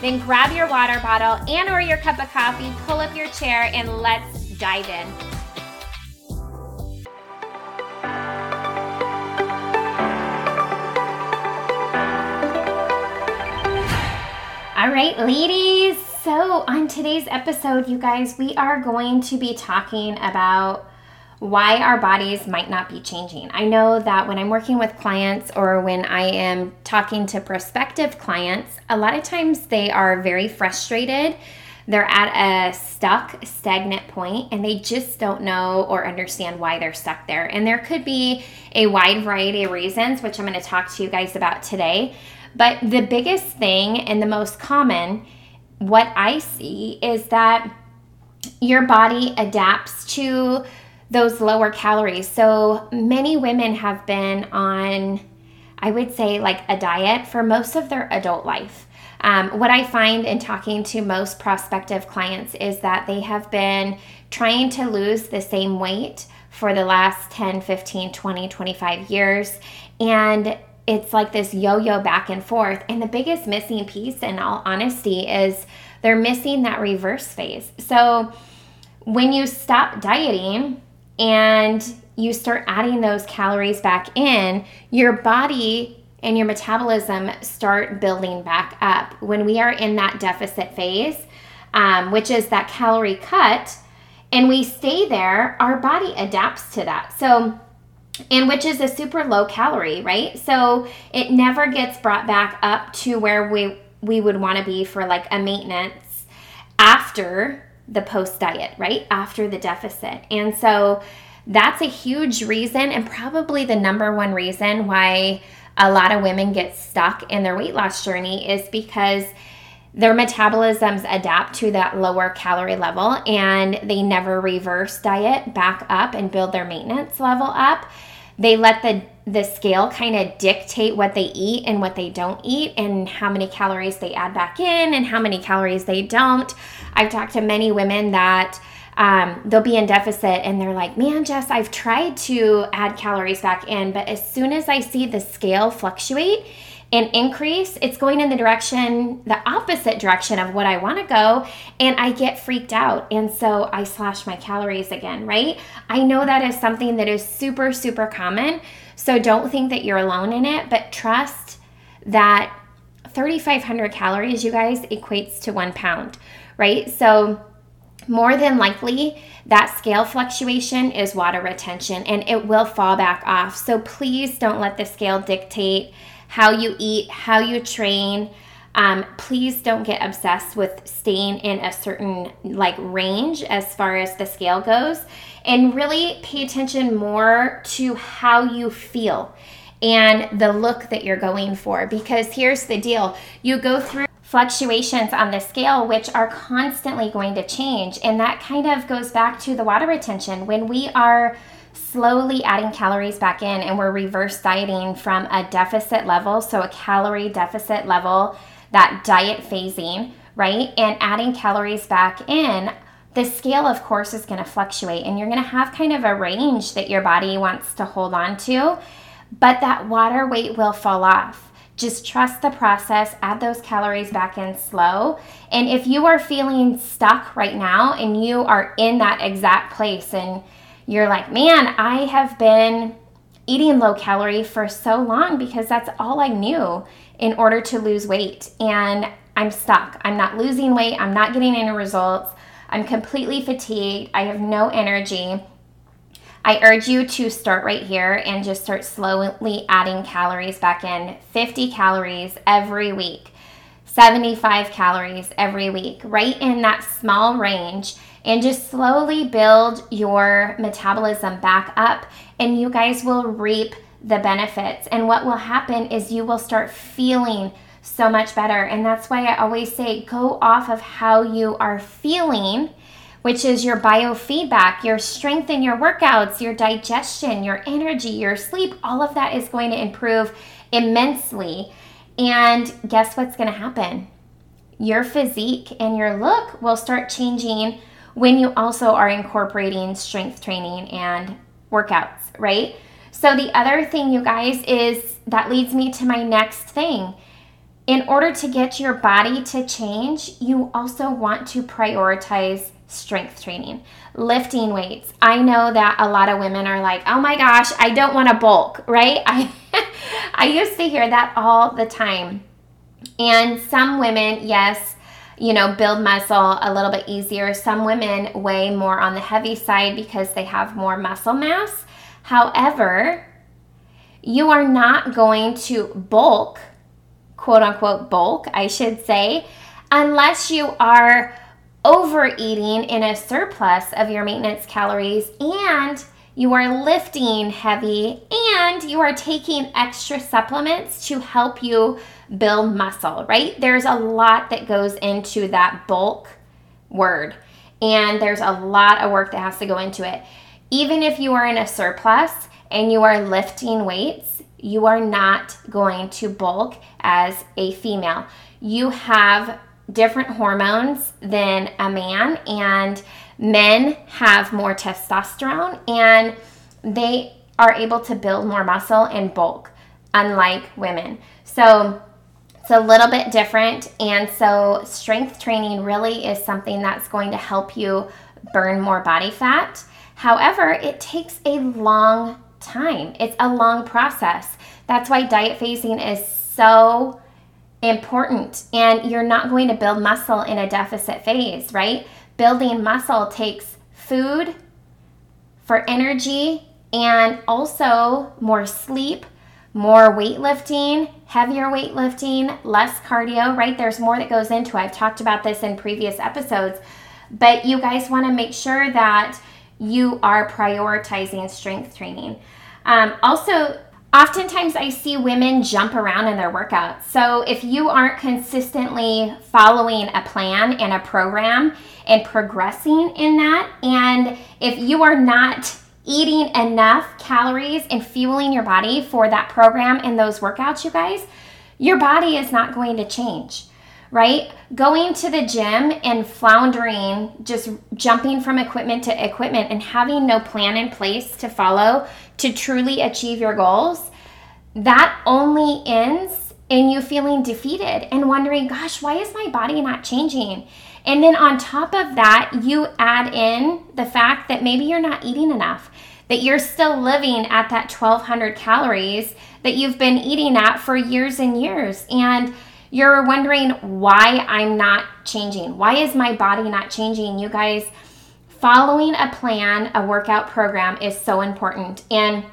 then grab your water bottle and or your cup of coffee, pull up your chair and let's dive in. All right, ladies. So, on today's episode, you guys, we are going to be talking about why our bodies might not be changing. I know that when I'm working with clients or when I am talking to prospective clients, a lot of times they are very frustrated. They're at a stuck, stagnant point and they just don't know or understand why they're stuck there. And there could be a wide variety of reasons, which I'm going to talk to you guys about today. But the biggest thing and the most common, what I see is that your body adapts to those lower calories. So many women have been on, I would say, like a diet for most of their adult life. Um, what I find in talking to most prospective clients is that they have been trying to lose the same weight for the last 10, 15, 20, 25 years. And it's like this yo yo back and forth. And the biggest missing piece, in all honesty, is they're missing that reverse phase. So when you stop dieting, and you start adding those calories back in, your body and your metabolism start building back up. When we are in that deficit phase, um, which is that calorie cut, and we stay there, our body adapts to that. So, and which is a super low calorie, right? So it never gets brought back up to where we we would want to be for like a maintenance after the post diet, right? After the deficit. And so that's a huge reason, and probably the number one reason why a lot of women get stuck in their weight loss journey is because their metabolisms adapt to that lower calorie level and they never reverse diet back up and build their maintenance level up. They let the the scale kind of dictate what they eat and what they don't eat and how many calories they add back in and how many calories they don't. I've talked to many women that um, they'll be in deficit and they're like, man, Jess, I've tried to add calories back in, but as soon as I see the scale fluctuate and increase, it's going in the direction, the opposite direction of what I want to go, and I get freaked out. And so I slash my calories again, right? I know that is something that is super, super common. So don't think that you're alone in it, but trust that 3,500 calories, you guys, equates to one pound, right? So more than likely that scale fluctuation is water retention and it will fall back off. So please don't let the scale dictate how you eat, how you train. Um, please don't get obsessed with staying in a certain like range as far as the scale goes and really pay attention more to how you feel and the look that you're going for because here's the deal you go through fluctuations on the scale, which are constantly going to change. And that kind of goes back to the water retention. When we are slowly adding calories back in and we're reverse dieting from a deficit level, so a calorie deficit level, that diet phasing, right? And adding calories back in, the scale, of course, is going to fluctuate and you're going to have kind of a range that your body wants to hold on to. but that water weight will fall off. Just trust the process, add those calories back in slow. And if you are feeling stuck right now and you are in that exact place and you're like, man, I have been eating low calorie for so long because that's all I knew in order to lose weight. And I'm stuck. I'm not losing weight. I'm not getting any results. I'm completely fatigued. I have no energy. I urge you to start right here and just start slowly adding calories back in 50 calories every week, 75 calories every week, right in that small range, and just slowly build your metabolism back up. And you guys will reap the benefits. And what will happen is you will start feeling so much better. And that's why I always say go off of how you are feeling which is your biofeedback, your strength in your workouts, your digestion, your energy, your sleep, all of that is going to improve immensely. And guess what's going to happen? Your physique and your look will start changing when you also are incorporating strength training and workouts, right? So, the other thing, you guys, is that leads me to my next thing. In order to get your body to change, you also want to prioritize strength training, lifting weights. I know that a lot of women are like, "Oh my gosh, I don't want to bulk," right? I I used to hear that all the time. And some women, yes, you know, build muscle a little bit easier. Some women weigh more on the heavy side because they have more muscle mass. However, you are not going to bulk, quote unquote bulk, I should say, unless you are overeating in a surplus of your maintenance calories and you are lifting heavy and you are taking extra supplements to help you build muscle, right? There's a lot that goes into that bulk word, and there's a lot of work that has to go into it. Even if you are in a surplus and you are lifting weights, you are not going to bulk as a female. You have different hormones than a man, and men have more testosterone and they are able to build more muscle and bulk, unlike women. So it's a little bit different. And so, strength training really is something that's going to help you burn more body fat. However, it takes a long time, it's a long process. That's why diet phasing is so important and you're not going to build muscle in a deficit phase, right? Building muscle takes food for energy and also more sleep, more weightlifting, heavier weightlifting, less cardio, right? There's more that goes into it. I've talked about this in previous episodes, but you guys want to make sure that you are prioritizing strength training. Um, also, Oftentimes, I see women jump around in their workouts. So, if you aren't consistently following a plan and a program and progressing in that, and if you are not eating enough calories and fueling your body for that program and those workouts, you guys, your body is not going to change right? Going to the gym and floundering, just jumping from equipment to equipment and having no plan in place to follow to truly achieve your goals, that only ends in you feeling defeated and wondering, gosh, why is my body not changing? And then on top of that, you add in the fact that maybe you're not eating enough, that you're still living at that 1200 calories that you've been eating at for years and years. And you're wondering why I'm not changing. Why is my body not changing? You guys, following a plan, a workout program is so important. And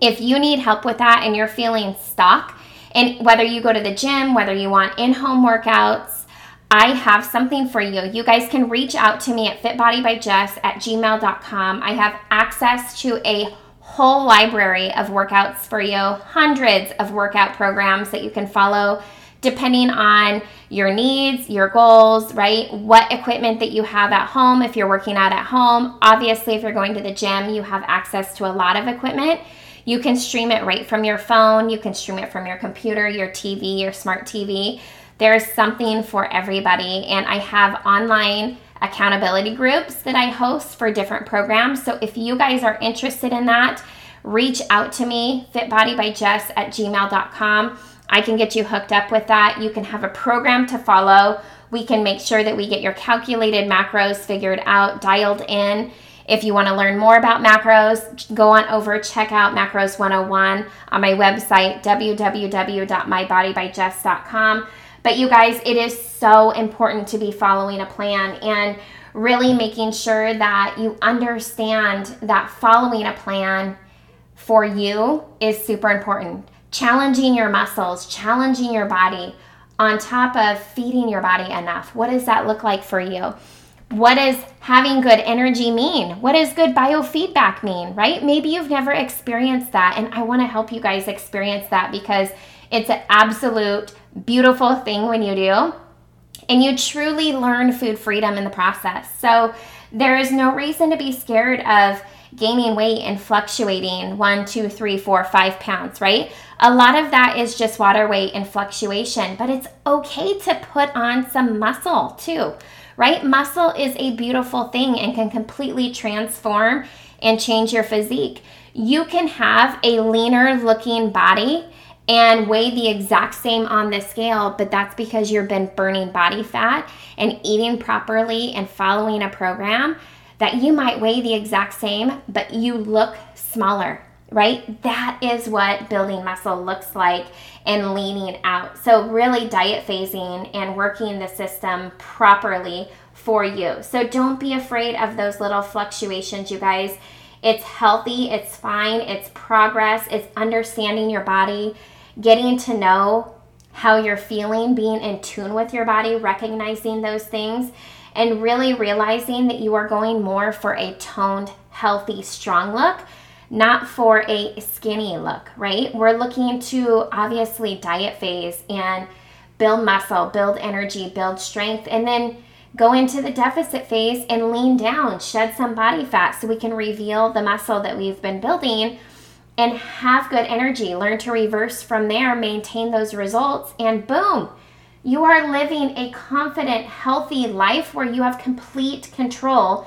if you need help with that and you're feeling stuck, and whether you go to the gym, whether you want in home workouts, I have something for you. You guys can reach out to me at fitbodybyjess at gmail.com. I have access to a whole library of workouts for you, hundreds of workout programs that you can follow depending on your needs, your goals, right? What equipment that you have at home if you're working out at home. Obviously, if you're going to the gym, you have access to a lot of equipment. You can stream it right from your phone, you can stream it from your computer, your TV, your smart TV. There's something for everybody, and I have online accountability groups that I host for different programs. So if you guys are interested in that, reach out to me, fitbodybyjess at gmail.com. I can get you hooked up with that. You can have a program to follow. We can make sure that we get your calculated macros figured out, dialed in. If you want to learn more about macros, go on over, check out Macros 101 on my website, www.mybodybyjess.com. But you guys, it is so important to be following a plan and really making sure that you understand that following a plan for you is super important. Challenging your muscles, challenging your body on top of feeding your body enough. What does that look like for you? What does having good energy mean? What does good biofeedback mean, right? Maybe you've never experienced that, and I want to help you guys experience that because it's an absolute beautiful thing when you do. And you truly learn food freedom in the process. So there is no reason to be scared of gaining weight and fluctuating one, two, three, four, five pounds, right? A lot of that is just water weight and fluctuation, but it's okay to put on some muscle too, right? Muscle is a beautiful thing and can completely transform and change your physique. You can have a leaner looking body and weigh the exact same on the scale, but that's because you've been burning body fat and eating properly and following a program that you might weigh the exact same, but you look smaller, right? That is what building muscle looks like and leaning out. So, really, diet phasing and working the system properly for you. So, don't be afraid of those little fluctuations, you guys. It's healthy, it's fine, it's progress, it's understanding your body, getting to know how you're feeling, being in tune with your body, recognizing those things and really realizing that you are going more for a toned, healthy, strong look, not for a skinny look, right? We're looking to obviously diet phase and build muscle, build energy, build strength, and then go into the deficit phase and lean down, shed some body fat so we can reveal the muscle that we've been building and have good energy. Learn to reverse from there, maintain those results, and boom you are living a confident, healthy life where you have complete control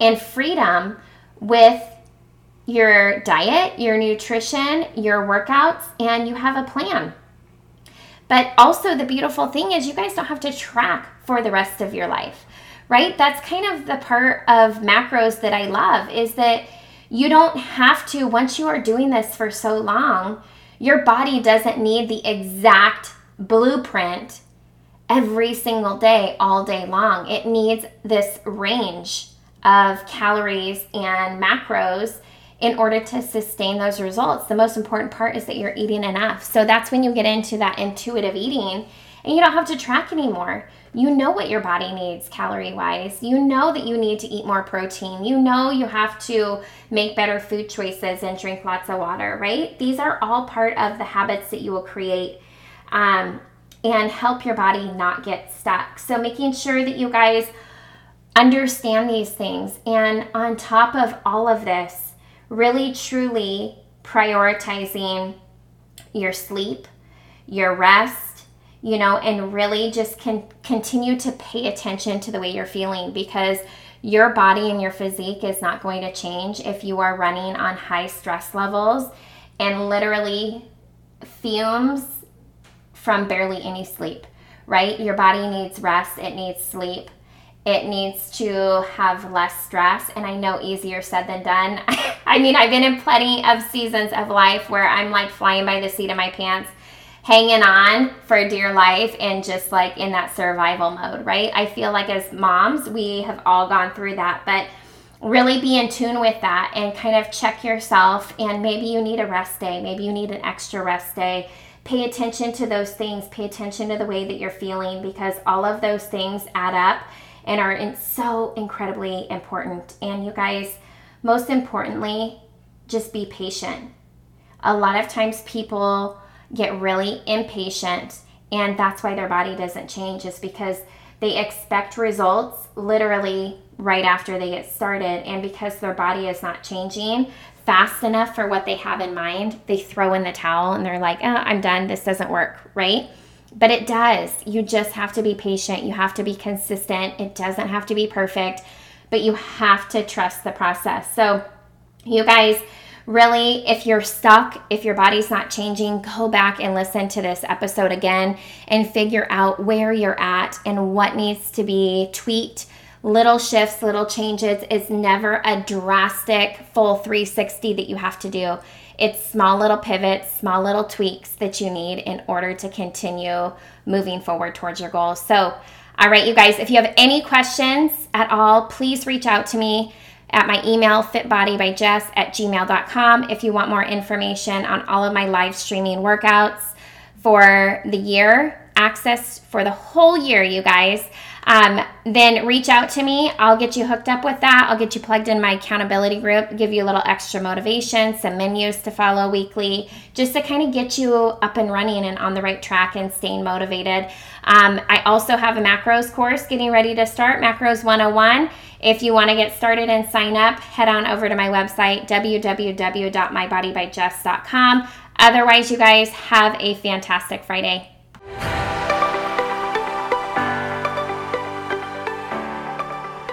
and freedom with your diet, your nutrition, your workouts, and you have a plan. But also, the beautiful thing is, you guys don't have to track for the rest of your life, right? That's kind of the part of macros that I love is that you don't have to, once you are doing this for so long, your body doesn't need the exact blueprint every single day, all day long. It needs this range of calories and macros in order to sustain those results. The most important part is that you're eating enough. So that's when you get into that intuitive eating and you don't have to track anymore. You know what your body needs calorie wise. You know that you need to eat more protein. You know you have to make better food choices and drink lots of water, right? These are all part of the habits that you will create. Um, and help your body not get stuck. So, making sure that you guys understand these things. And on top of all of this, really truly prioritizing your sleep, your rest, you know, and really just can continue to pay attention to the way you're feeling because your body and your physique is not going to change if you are running on high stress levels and literally fumes from barely any sleep, right? Your body needs rest, it needs sleep, it needs to have less stress. And I know easier said than done. I mean, I've been in plenty of seasons of life where I'm like flying by the seat of my pants, hanging on for dear life, and just like in that survival mode, right? I feel like as moms, we have all gone through that. But really be in tune with that and kind of check yourself. And maybe you need a rest day, maybe you need an extra rest day pay attention to those things, pay attention to the way that you're feeling because all of those things add up and are in so incredibly important. And you guys, most importantly, just be patient. A lot of times people get really impatient and that's why their body doesn't change is because they expect results literally right after they get started and because their body is not changing fast enough for what they have in mind, they throw in the towel and they're like, oh, I'm done. This doesn't work, right? But it does. You just have to be patient. You have to be consistent. It doesn't have to be perfect, but you have to trust the process. So, you guys, really, if you're stuck, if your body's not changing, go back and listen to this episode again and figure out where you're at and what needs to be tweaked. Little shifts, little changes is never a drastic full 360 that you have to do. It's small little pivots, small little tweaks that you need in order to continue moving forward towards your goals. So, all right, you guys, if you have any questions at all, please reach out to me at my email, fitbodybyjess at gmail.com. If you want more information on all of my live streaming workouts for the year, access for the whole year, you guys, um, then reach out to me. I'll get you hooked up with that. I'll get you plugged in my accountability group, give you a little extra motivation, some menus to follow weekly, just to kind of get you up and running and on the right track and staying motivated. Um, I also have a macros course getting ready to start, Macros 101. If you want to get started and sign up, head on over to my website, www.mybodybyjess.com. Otherwise, you guys have a fantastic Friday.